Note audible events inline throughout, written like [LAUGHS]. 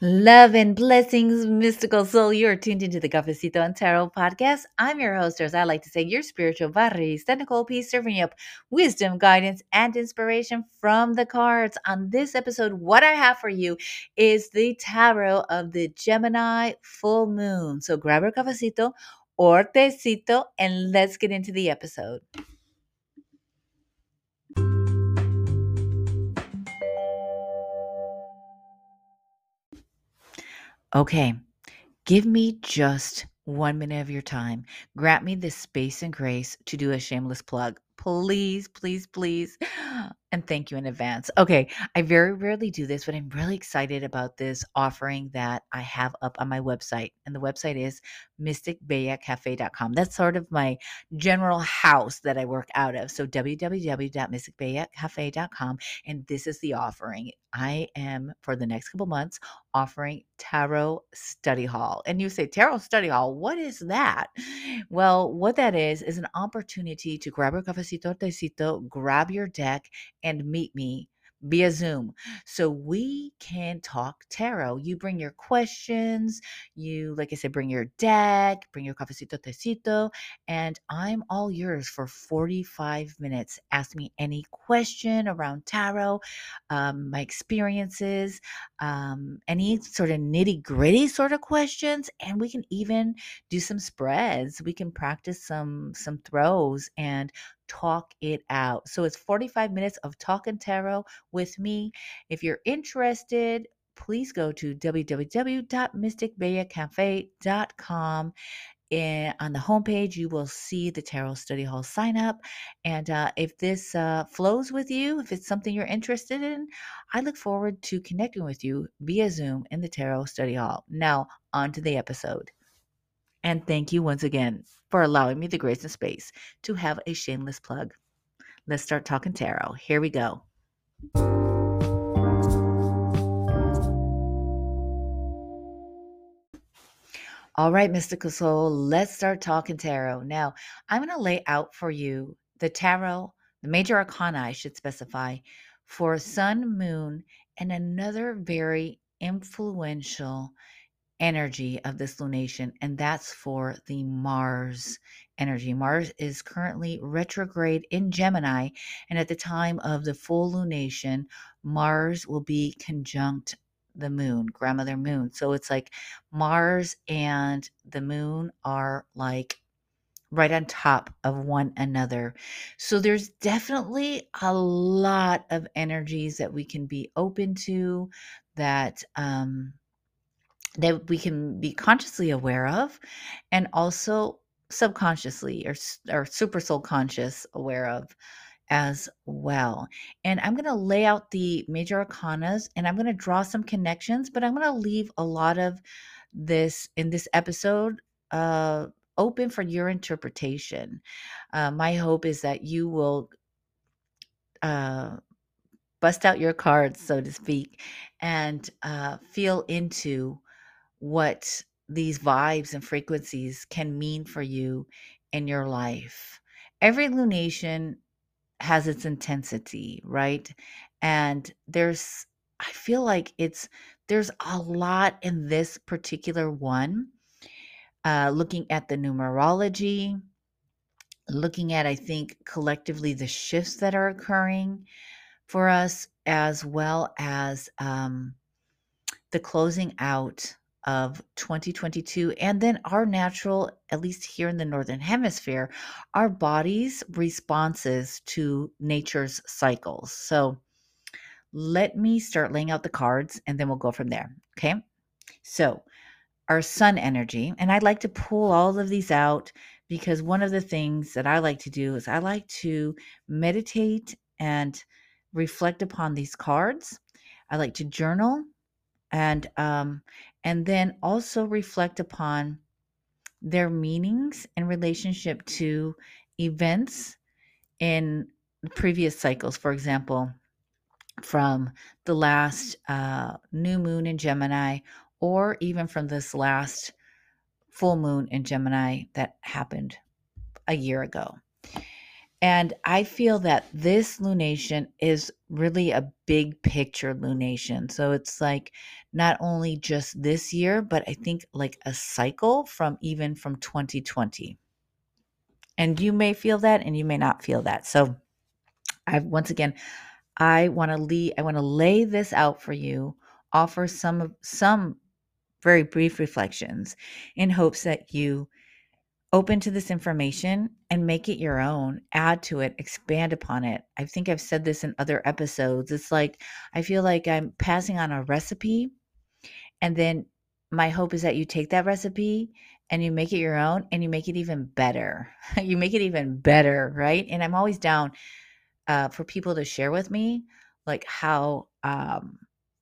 Love and blessings, mystical soul. You are tuned into the Cafecito and Tarot podcast. I'm your host, as I like to say, your spiritual barista, Nicole P, serving up wisdom, guidance, and inspiration from the cards. On this episode, what I have for you is the tarot of the Gemini full moon. So grab your cafecito or tecito and let's get into the episode. Okay, give me just one minute of your time. Grant me the space and grace to do a shameless plug. Please, please, please. And thank you in advance. Okay, I very rarely do this, but I'm really excited about this offering that I have up on my website. And the website is mysticbellacafe.com. That's sort of my general house that I work out of. So www.mysticbellacafe.com. And this is the offering. I am, for the next couple months, offering Tarot Study Hall. And you say, Tarot Study Hall, what is that? Well, what that is, is an opportunity to grab a cafecito, tecito, grab your deck, and meet me via Zoom. So we can talk tarot. You bring your questions, you, like I said, bring your deck, bring your cafecito tecito, and I'm all yours for 45 minutes. Ask me any question around tarot, um, my experiences, um, any sort of nitty gritty sort of questions, and we can even do some spreads. We can practice some some throws and talk it out. So it's 45 minutes of talking tarot with me. If you're interested, please go to www.mysticbellacafe.com. And on the homepage, you will see the Tarot Study Hall sign up. And uh, if this uh, flows with you, if it's something you're interested in, I look forward to connecting with you via Zoom in the Tarot Study Hall. Now, on to the episode. And thank you once again for allowing me the grace and space to have a shameless plug. Let's start talking tarot. Here we go. All right, mystical soul, let's start talking tarot. Now, I'm going to lay out for you the tarot, the major arcana, I should specify, for sun, moon, and another very influential energy of this lunation, and that's for the Mars energy. Mars is currently retrograde in Gemini, and at the time of the full lunation, Mars will be conjunct the moon, grandmother moon. So it's like Mars and the moon are like right on top of one another. So there's definitely a lot of energies that we can be open to that um that we can be consciously aware of and also subconsciously or, or super soul conscious aware of as well. And I'm going to lay out the major arcanas and I'm going to draw some connections, but I'm going to leave a lot of this in this episode uh, open for your interpretation. Uh, my hope is that you will uh, bust out your cards, so to speak, and uh, feel into what these vibes and frequencies can mean for you in your life. Every lunation has its intensity, right? And there's, I feel like it's, there's a lot in this particular one. Uh, looking at the numerology, looking at, I think, collectively the shifts that are occurring for us, as well as um, the closing out of 2022 and then our natural at least here in the northern hemisphere our body's responses to nature's cycles. So let me start laying out the cards and then we'll go from there okay? So our sun energy and i'd like to pull all of these out because one of the things that i like to do is i like to meditate and reflect upon these cards. I like to journal and um, and then also reflect upon their meanings in relationship to events in previous cycles. For example, from the last uh, new moon in Gemini, or even from this last full moon in Gemini that happened a year ago. And I feel that this lunation is really a big picture lunation. So it's like not only just this year, but I think like a cycle from even from 2020. And you may feel that and you may not feel that. So I've once again, I want to lay, I want to lay this out for you, offer some of some very brief reflections in hopes that you open to this information and make it your own, add to it, expand upon it. I think I've said this in other episodes. It's like I feel like I'm passing on a recipe and then my hope is that you take that recipe and you make it your own and you make it even better. [LAUGHS] you make it even better, right? And I'm always down uh, for people to share with me like how um,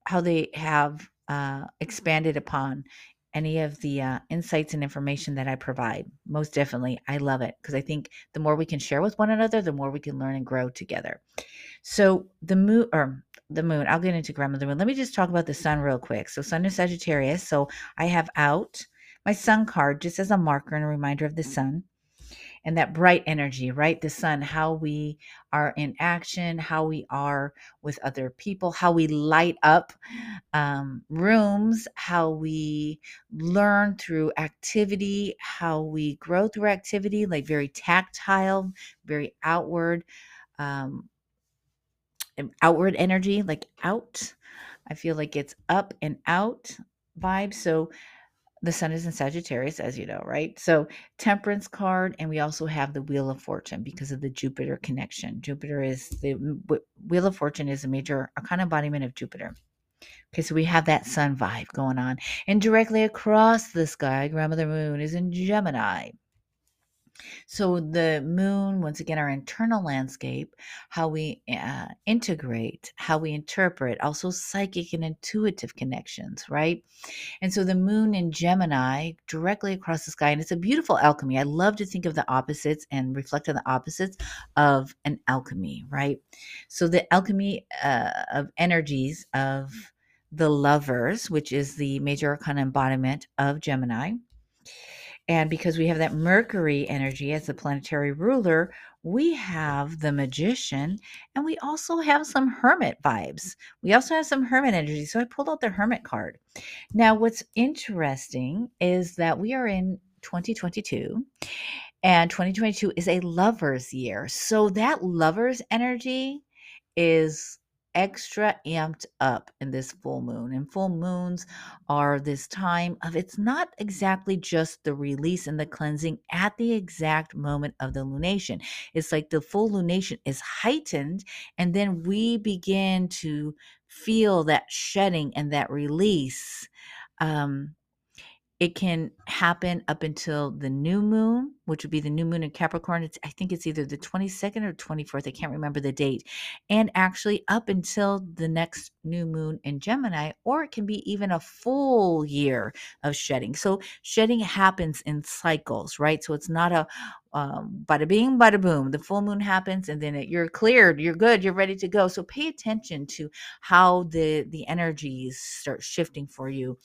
how they have uh, expanded upon any of the uh, insights and information that I provide. Most definitely, I love it because I think the more we can share with one another, the more we can learn and grow together. So the moon, or the moon, I'll get into grandmother moon. Let me just talk about the sun real quick. So sun is Sagittarius. So I have out my sun card just as a marker and a reminder of the sun and that bright energy, right? The sun, how we are in action, how we are with other people, how we light up um, rooms, how we learn through activity, how we grow through activity, like very tactile, very outward, um, outward energy, like out. I feel like it's up and out vibe. So the sun is in Sagittarius, as you know, right? So, temperance card, and we also have the Wheel of Fortune because of the Jupiter connection. Jupiter is the Wheel of Fortune is a major arcana embodiment of Jupiter. Okay, so we have that sun vibe going on. And directly across the sky, grandmother moon is in Gemini. So the moon, once again, our internal landscape, how we uh, integrate, how we interpret, also psychic and intuitive connections, right? And so the moon in Gemini, directly across the sky, and it's a beautiful alchemy. I love to think of the opposites and reflect on the opposites of an alchemy, right? So the alchemy uh, of energies of the lovers, which is the major arcana embodiment of Gemini and because we have that Mercury energy as the planetary ruler, we have the magician and we also have some hermit vibes. We also have some hermit energy. So I pulled out the hermit card. Now, what's interesting is that we are in 2022 and 2022 is a lover's year. So that lover's energy is extra amped up in this full moon. And full moons are this time of it's not exactly just the release and the cleansing at the exact moment of the lunation. It's like the full lunation is heightened, and then we begin to feel that shedding and that release. Um, it can happen up until the new moon, which would be the new moon in Capricorn. It's, I think it's either the 22nd or 24th. I can't remember the date. And actually up until the next new moon in Gemini, or it can be even a full year of shedding. So shedding happens in cycles, right? So it's not a um, bada bing, bada boom. The full moon happens, and then it, you're cleared, you're good, you're ready to go. So pay attention to how the the energies start shifting for you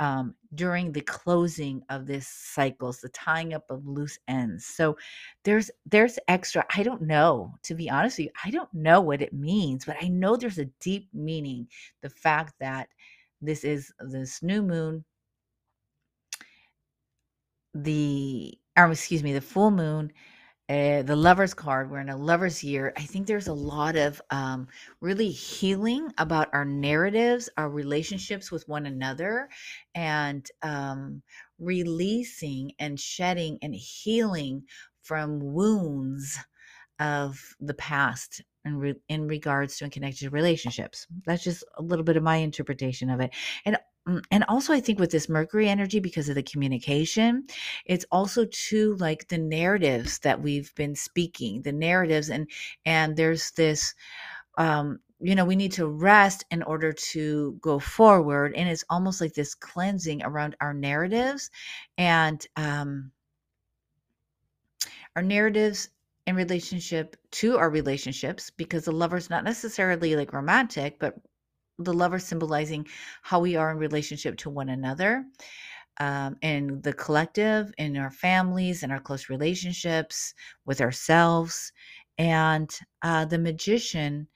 um, during the closing of this cycles, the tying up of loose ends. So there's there's extra. I don't know to be honest with you. I don't know what it means, but I know there's a deep meaning. The fact that this is this new moon, the or excuse me, the full moon uh, the lovers card we're in a lovers year. I think there's a lot of um, really healing about our narratives our relationships with one another and um, releasing and shedding and healing from wounds of the past in, re- in regards to and connected relationships. That's just a little bit of my interpretation of it. And and also i think with this mercury energy because of the communication it's also too like the narratives that we've been speaking the narratives and and there's this um you know we need to rest in order to go forward and it's almost like this cleansing around our narratives and um our narratives in relationship to our relationships because the lover's not necessarily like romantic but the lover symbolizing how we are in relationship to one another um, in the collective, in our families, in our close relationships with ourselves. And uh, the magician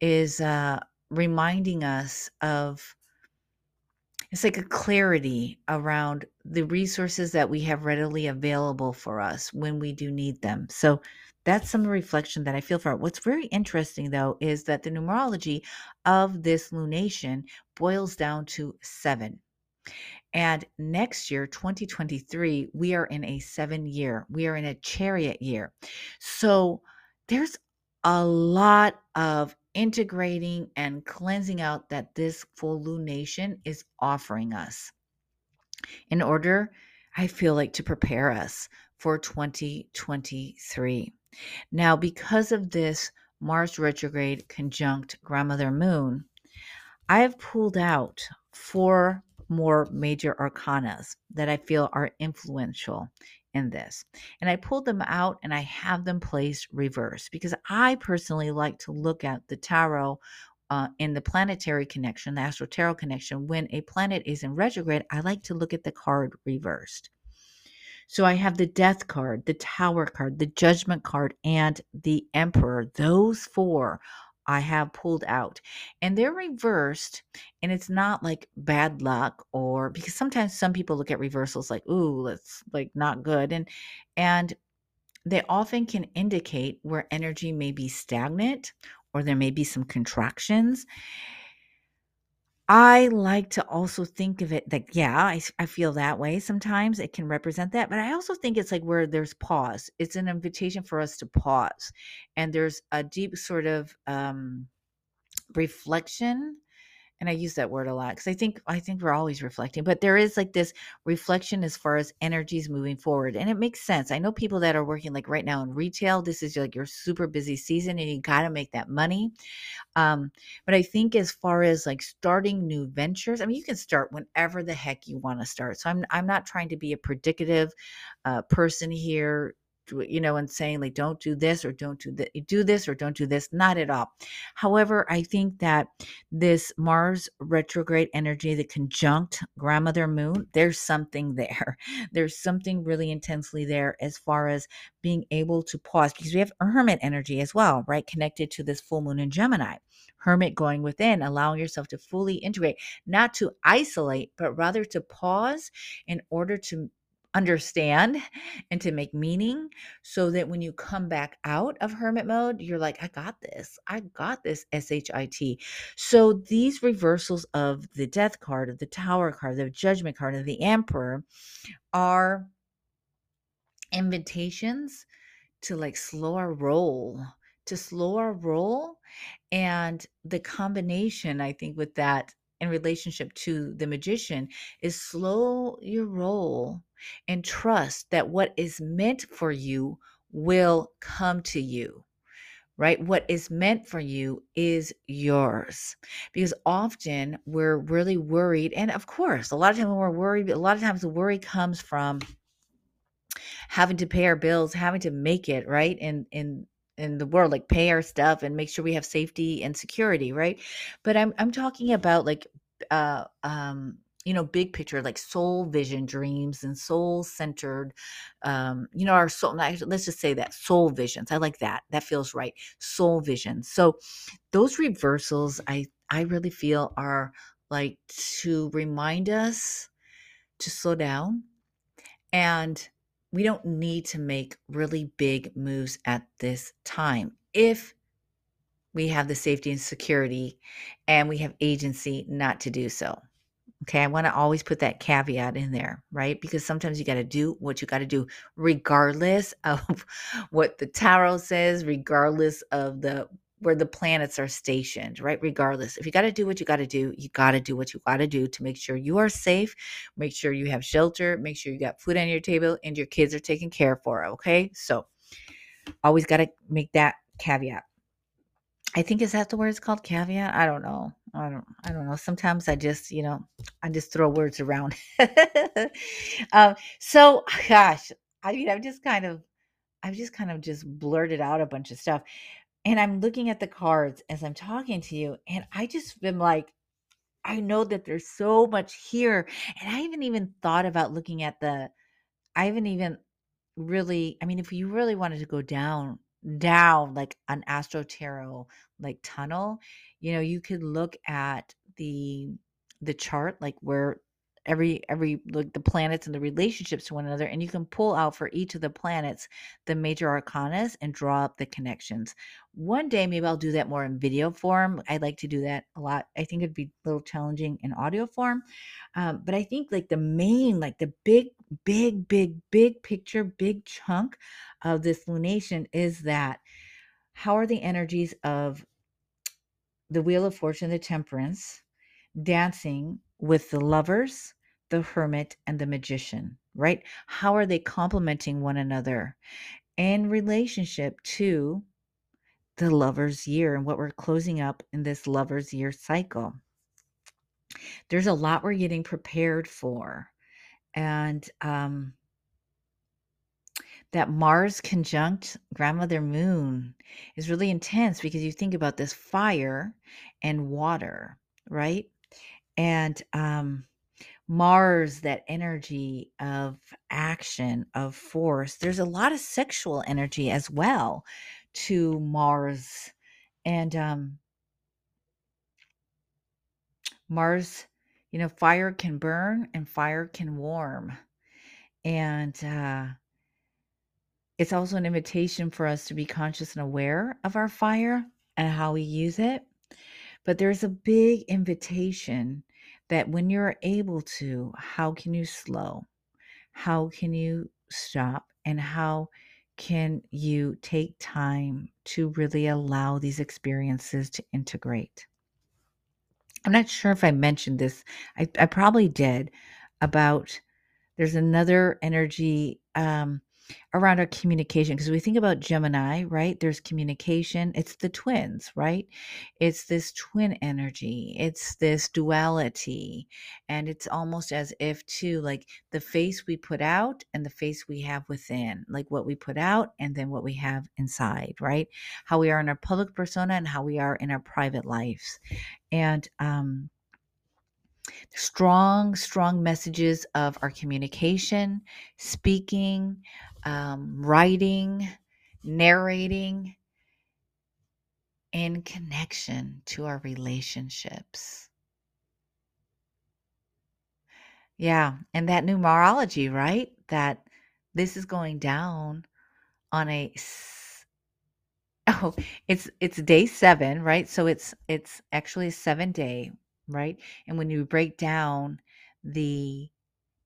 is uh, reminding us of it's like a clarity around the resources that we have readily available for us when we do need them. So that's some reflection that I feel for it. What's very interesting though is that the numerology of this lunation boils down to seven. And next year, 2023, we are in a seven year, we are in a chariot year. So there's a lot of integrating and cleansing out that this full lunation is offering us in order, I feel like, to prepare us for 2023. Now, because of this Mars retrograde conjunct grandmother moon, I have pulled out four more major arcanas that I feel are influential in this. And I pulled them out and I have them placed reverse because I personally like to look at the tarot uh, in the planetary connection, the astro tarot connection. When a planet is in retrograde, I like to look at the card reversed. So I have the death card, the tower card, the judgment card, and the emperor. Those four I have pulled out. And they're reversed, and it's not like bad luck or because sometimes some people look at reversals like, ooh, that's like not good. And and they often can indicate where energy may be stagnant or there may be some contractions. I like to also think of it like, yeah, I, I feel that way sometimes. It can represent that. But I also think it's like where there's pause. It's an invitation for us to pause. And there's a deep sort of um, reflection and I use that word a lot because I think I think we're always reflecting, but there is like this reflection as far as energies moving forward, and it makes sense. I know people that are working like right now in retail. This is like your super busy season, and you got to make that money. Um, but I think as far as like starting new ventures, I mean, you can start whenever the heck you want to start. So I'm I'm not trying to be a predicative uh, person here you know, and saying like, don't do this or don't do that, do this or don't do this. Not at all. However, I think that this Mars retrograde energy, the conjunct grandmother moon, there's something there. [LAUGHS] There's something really intensely there as far as being able to pause because we have hermit energy as well, right? Connected to this full moon in Gemini. Hermit going within, allowing yourself to fully integrate, not to isolate, but rather to pause in order to understand and to make meaning so that when you come back out of hermit mode, you're like, I got this. I got this SHIT. So these reversals of the death card, of the tower card, the judgment card, of the emperor are invitations to like slow our roll, to slow our roll. And the combination, I think, with that in relationship to the magician is slow your roll and trust that what is meant for you will come to you right? What is meant for you is yours. Because often we're really worried. And of course, a lot of times when we're worried, a lot of times the worry comes from having to pay our bills, having to make it, right? And in in the world, like pay our stuff and make sure we have safety and security, right? But I'm I'm talking about like uh um you know big picture like soul vision dreams and soul centered um you know our soul let's just say that soul visions i like that that feels right soul vision so those reversals i i really feel are like to remind us to slow down and we don't need to make really big moves at this time if we have the safety and security and we have agency not to do so. Okay, I want to always put that caveat in there, right? Because sometimes you got to do what you got to do, regardless [LAUGHS] of what the tarot says, regardless of the where the planets are stationed, right? Regardless, if you got to do what you got to do, you got to do what you got to do to make sure you are safe, make sure you have shelter, make sure you got food on your table, and your kids are taken care for. Okay, so always got to make that caveat. I think is that the word it's called caveat? I don't know. I don't I don't know. Sometimes I just, you know, I just throw words around. [LAUGHS] um, so gosh, I mean I've just kind of I've just kind of just blurted out a bunch of stuff. And I'm looking at the cards as I'm talking to you, and I just been like, I know that there's so much here. And I haven't even thought about looking at the, I haven't even really, I mean, if you really wanted to go down, down like an Astro Tarot like tunnel, you know, you could look at the the chart, like where every every like the planets and the relationships to one another and you can pull out for each of the planets the major arcanas and draw up the connections. One day maybe i'll do that more in video form i like to do that a lot i think it'd be a little challenging in audio form um, but i think like the main like the big big big big picture big chunk of this lunation is that how are the energies of the wheel of fortune the temperance dancing with the lovers, the hermit, and the magician, right? How are they complementing one another in relationship to the lover's year and what we're closing up in this lover's year cycle? There's a lot we're getting prepared for. And um, that Mars conjunct grandmother moon is really intense because you think about this fire and water, right? And um, Mars, that energy of action, of force, there's a lot of sexual energy as well to Mars. And um, Mars, you know, fire can burn and fire can warm. And uh, it's also an invitation for us to be conscious and aware of our fire and how we use it. But there's a big invitation that when you're able to, how can you slow? How can you stop? And how can you take time to really allow these experiences to integrate? I'm not sure if I mentioned this. I, I probably did about there's another energy um, around our communication because we think about Gemini, right? There's communication. It's the twins, right? It's this twin energy. It's this duality. And it's almost as if, too, like the face we put out and the face we have within, like what we put out and then what we have inside, right? How we are in our public persona and how we are in our private lives. And, um, strong, strong messages of our communication, speaking, um, writing, narrating, in connection to our relationships. Yeah, and that numerology, right? That this is going down on a [LAUGHS] oh, it's it's day 7, right? So it's it's actually a 7 day, right? And when you break down the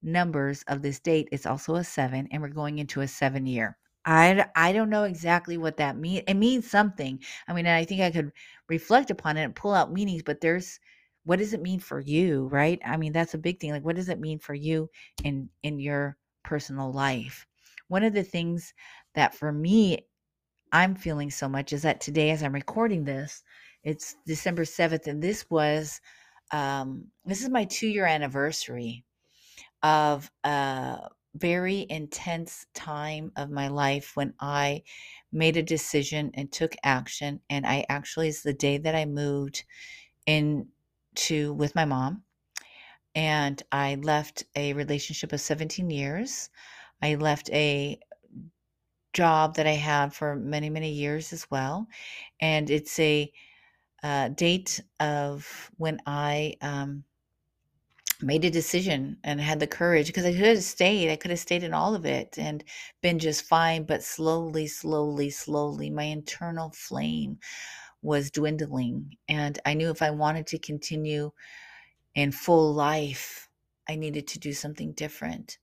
numbers of this date, it's also a 7 and we're going into a 7 year. I I don't know exactly what that means. It means something. I mean, I think I could reflect upon it and pull out meanings, but there's what does it mean for you, right? I mean, that's a big thing. Like what does it mean for you in in your personal life? One of the things that for me I'm feeling so much is that today as I'm recording this, it's December 7th and this was um this is my 2 year anniversary of a very intense time of my life when I made a decision and took action. And I actually, is the day that I moved into with my mom. And I left a relationship of 17 years. I left a job that I had for many, many years as well. And it's a uh, date of when I um, made a decision and had the courage because I could have stayed. I could have stayed in all of it and been just fine. But slowly, slowly, slowly, my internal flame was dwindling. And I knew if I wanted to continue in full life, I needed to do something different.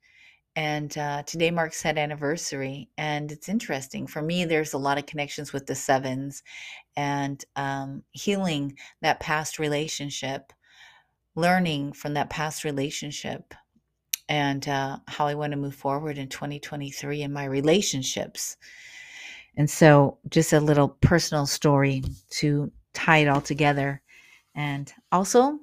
And uh, today marks that anniversary. And it's interesting. For me, there's a lot of connections with the sevens and um, healing that past relationship learning from that past relationship and uh, how I want to move forward in 2023 in my relationships. And so, just a little personal story to tie it all together and also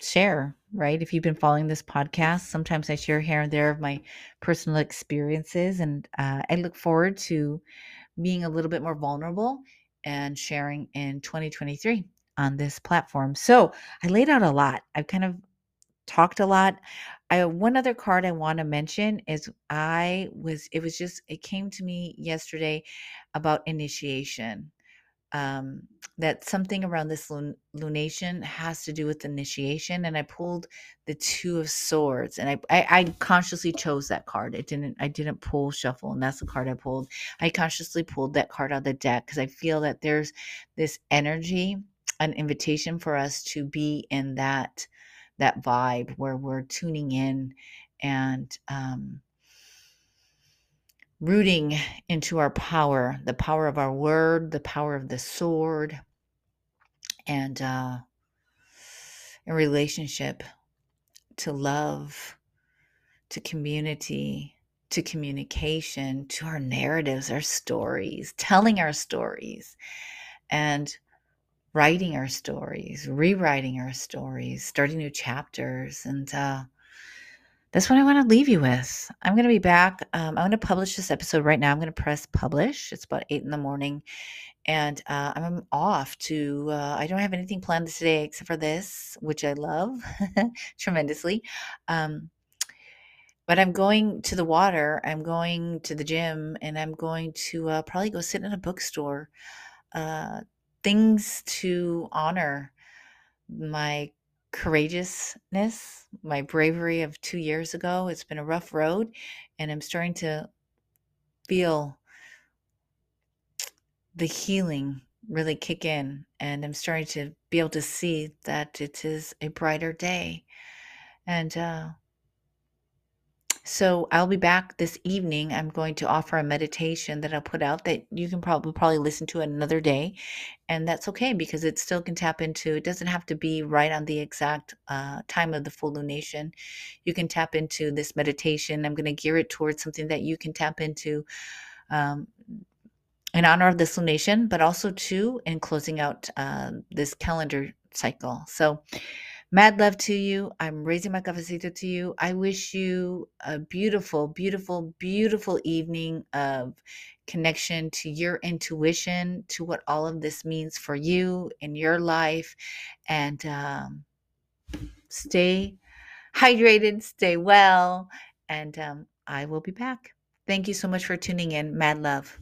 share, right? If you've been following this podcast, sometimes I share here and there of my personal experiences. And uh, I look forward to being a little bit more vulnerable and sharing in 2023. on this platform. So I laid out a lot. I've kind of talked a lot. I one other card I want to mention is I was it was just it came to me yesterday about initiation um, that something around this lun- lunation has to do with initiation and i pulled the two of swords and I, I i consciously chose that card. It didn't i didn't pull shuffle and that's the card i pulled. I consciously pulled that card out of the deck because i feel that there's this energy an invitation for us to be in that that vibe where we're tuning in and um rooting into our power, the power of our word, the power of the sword, and uh, in relationship to love, to community, to communication, to our narratives, our stories, telling our stories, and writing our stories, rewriting our stories, starting new chapters, and uh, that's what I want to leave you with. I'm going to be back. Um, I'm going to publish this episode right now. I'm going to press publish. It's about eight in the morning. And uh, I'm off to, uh, I don't have anything planned today except for this, which I love [LAUGHS] tremendously. Um, but I'm going to the water. I'm going to the gym and I'm going to uh, probably go sit in a bookstore. Uh, things to honor my courageousness, my bravery of two years ago. It's been a rough road, and I'm starting to feel the healing really kick in. And I'm starting to be able to see that it is a brighter day. And uh, so I'll be back this evening. I'm going to offer a meditation that I'll put out that you can probably probably listen to another day, and that's okay because it still can tap into. It doesn't have to be right on the exact uh, time of the full lunation. You can tap into this meditation. I'm going to gear it towards something that you can tap into. Um, in honor of this lunation, but also too in closing out uh, this calendar cycle. So, Mad love to you. I'm raising my cafecito to you. I wish you a beautiful, beautiful, beautiful evening of connection to your intuition, to what all of this means for you in your life. And um, stay hydrated, stay well. And um, I will be back. Thank you so much for tuning in. Mad love.